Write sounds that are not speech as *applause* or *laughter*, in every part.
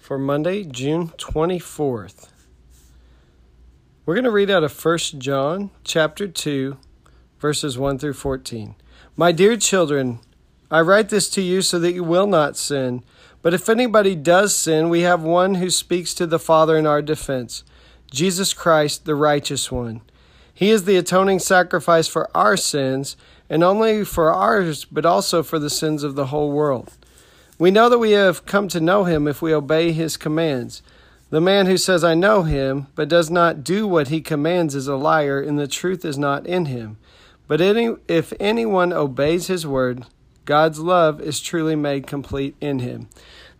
for Monday, June 24th. We're going to read out of 1 John chapter 2, verses 1 through 14. My dear children, I write this to you so that you will not sin. But if anybody does sin, we have one who speaks to the Father in our defense Jesus Christ, the righteous one. He is the atoning sacrifice for our sins and only for ours, but also for the sins of the whole world. We know that we have come to know him if we obey his commands. The man who says, I know him, but does not do what he commands is a liar, and the truth is not in him. But any, if anyone obeys his word, God's love is truly made complete in him.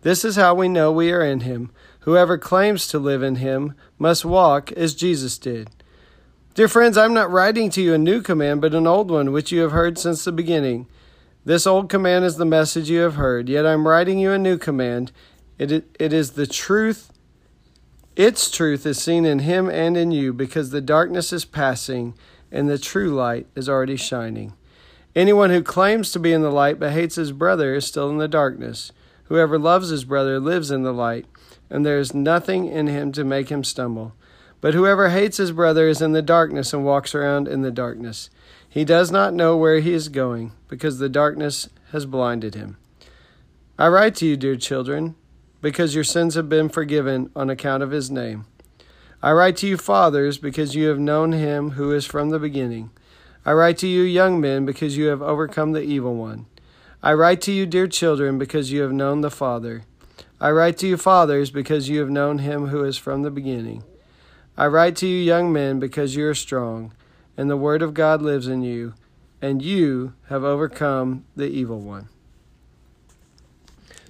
This is how we know we are in him. Whoever claims to live in him must walk as Jesus did. Dear friends, I'm not writing to you a new command, but an old one, which you have heard since the beginning. This old command is the message you have heard, yet I'm writing you a new command. It, it is the truth. Its truth is seen in him and in you, because the darkness is passing and the true light is already shining. Anyone who claims to be in the light but hates his brother is still in the darkness. Whoever loves his brother lives in the light, and there is nothing in him to make him stumble. But whoever hates his brother is in the darkness and walks around in the darkness. He does not know where he is going, because the darkness has blinded him. I write to you, dear children, because your sins have been forgiven on account of his name. I write to you, fathers, because you have known him who is from the beginning. I write to you, young men, because you have overcome the evil one. I write to you, dear children, because you have known the Father. I write to you, fathers, because you have known him who is from the beginning. I write to you, young men, because you are strong, and the word of God lives in you, and you have overcome the evil one.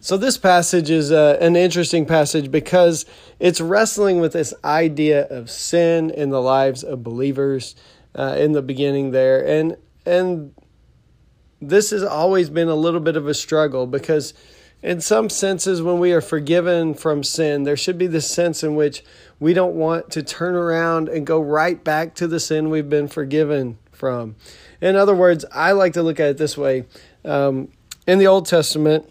So, this passage is uh, an interesting passage because it's wrestling with this idea of sin in the lives of believers uh, in the beginning there. And, and this has always been a little bit of a struggle because in some senses, when we are forgiven from sin, there should be this sense in which we don't want to turn around and go right back to the sin we've been forgiven from. In other words, I like to look at it this way. Um, in the Old Testament,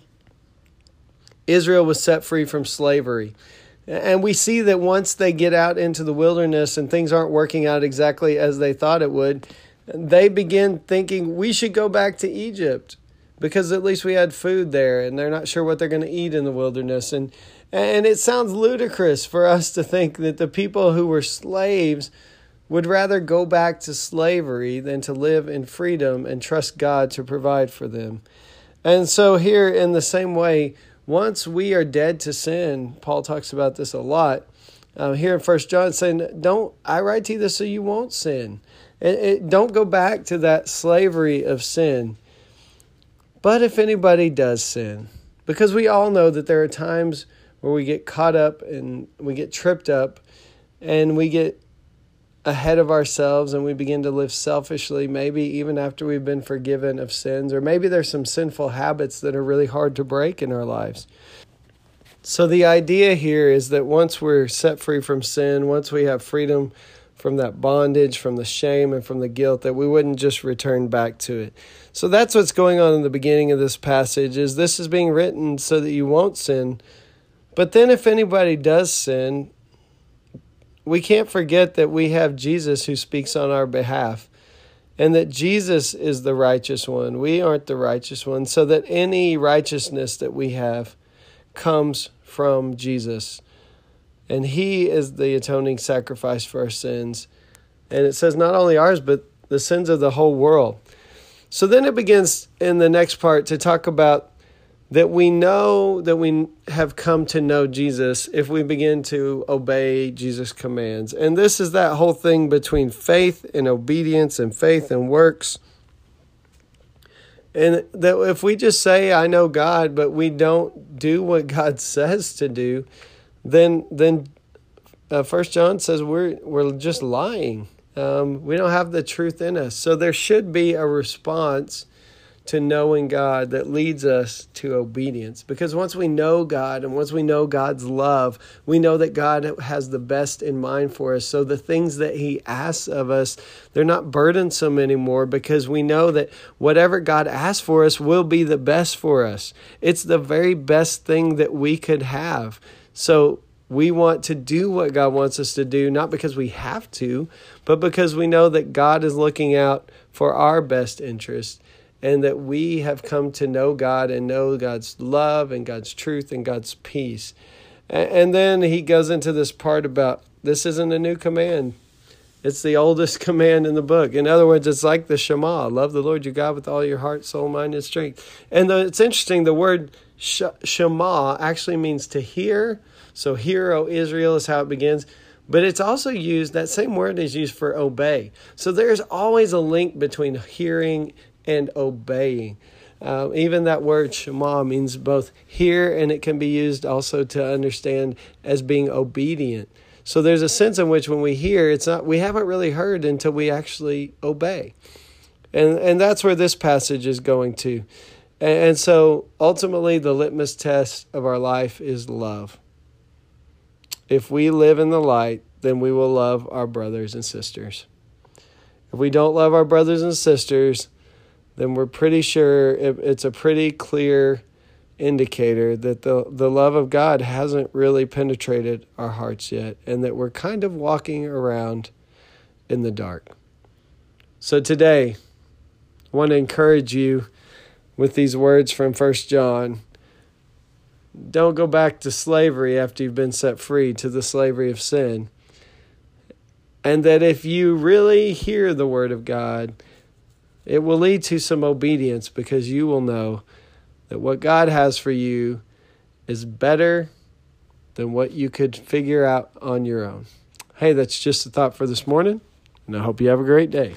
Israel was set free from slavery. And we see that once they get out into the wilderness and things aren't working out exactly as they thought it would, they begin thinking we should go back to Egypt because at least we had food there and they're not sure what they're going to eat in the wilderness and and it sounds ludicrous for us to think that the people who were slaves would rather go back to slavery than to live in freedom and trust God to provide for them. And so here in the same way, once we are dead to sin, Paul talks about this a lot. Uh, here in First John, saying, "Don't I write to you this so you won't sin? It, it, don't go back to that slavery of sin." But if anybody does sin, because we all know that there are times where we get caught up and we get tripped up and we get ahead of ourselves and we begin to live selfishly, maybe even after we've been forgiven of sins, or maybe there's some sinful habits that are really hard to break in our lives. So, the idea here is that once we're set free from sin, once we have freedom from that bondage, from the shame, and from the guilt, that we wouldn't just return back to it. So that's what's going on in the beginning of this passage is this is being written so that you won't sin. But then if anybody does sin, we can't forget that we have Jesus who speaks on our behalf and that Jesus is the righteous one. We aren't the righteous one, so that any righteousness that we have comes from Jesus. And he is the atoning sacrifice for our sins. And it says not only ours, but the sins of the whole world. So then it begins in the next part to talk about that we know that we have come to know Jesus if we begin to obey Jesus' commands. And this is that whole thing between faith and obedience and faith and works. And that if we just say, I know God, but we don't do what *laughs* God says to do, then then uh, First John says we're we're just lying. Um, we don't have the truth in us. So there should be a response to knowing God that leads us to obedience. Because once we know God and once we know God's love, we know that God has the best in mind for us. So the things that He asks of us, they're not burdensome anymore because we know that whatever God asks for us will be the best for us. It's the very best thing that we could have. So we want to do what God wants us to do, not because we have to, but because we know that God is looking out for our best interest and that we have come to know God and know God's love and God's truth and God's peace. And then he goes into this part about this isn't a new command. It's the oldest *laughs* command in the book. In other words, it's like the Shema love the Lord your God with all your heart, soul, mind, and strength. And it's interesting, the word Shema actually means to hear so, hear, O Israel, is how it begins. But it's also used, that same word is used for obey. So, there's always a link between hearing and obeying. Uh, even that word Shema means both hear and it can be used also to understand as being obedient. So there's a sense in which when we hear, it's not we haven't really heard until we actually obey. And and that's where this passage is going to. And, so ultimately the litmus test of our life is love. If we live in the light, then we will love our brothers and sisters. If we don't love our brothers and sisters, then we're pretty sure it's a pretty clear indicator that the, the love of God hasn't really penetrated our hearts yet and that we're kind of walking around in the dark. So today, I want to encourage you with these words from First John don't go back to slavery after you've been set free to the slavery of sin. And that if you really hear the word of God, it will lead to some obedience because you will know that what God has for you is better than what you could figure out on your own. Hey, that's just a thought for this morning, and I hope you have a great day.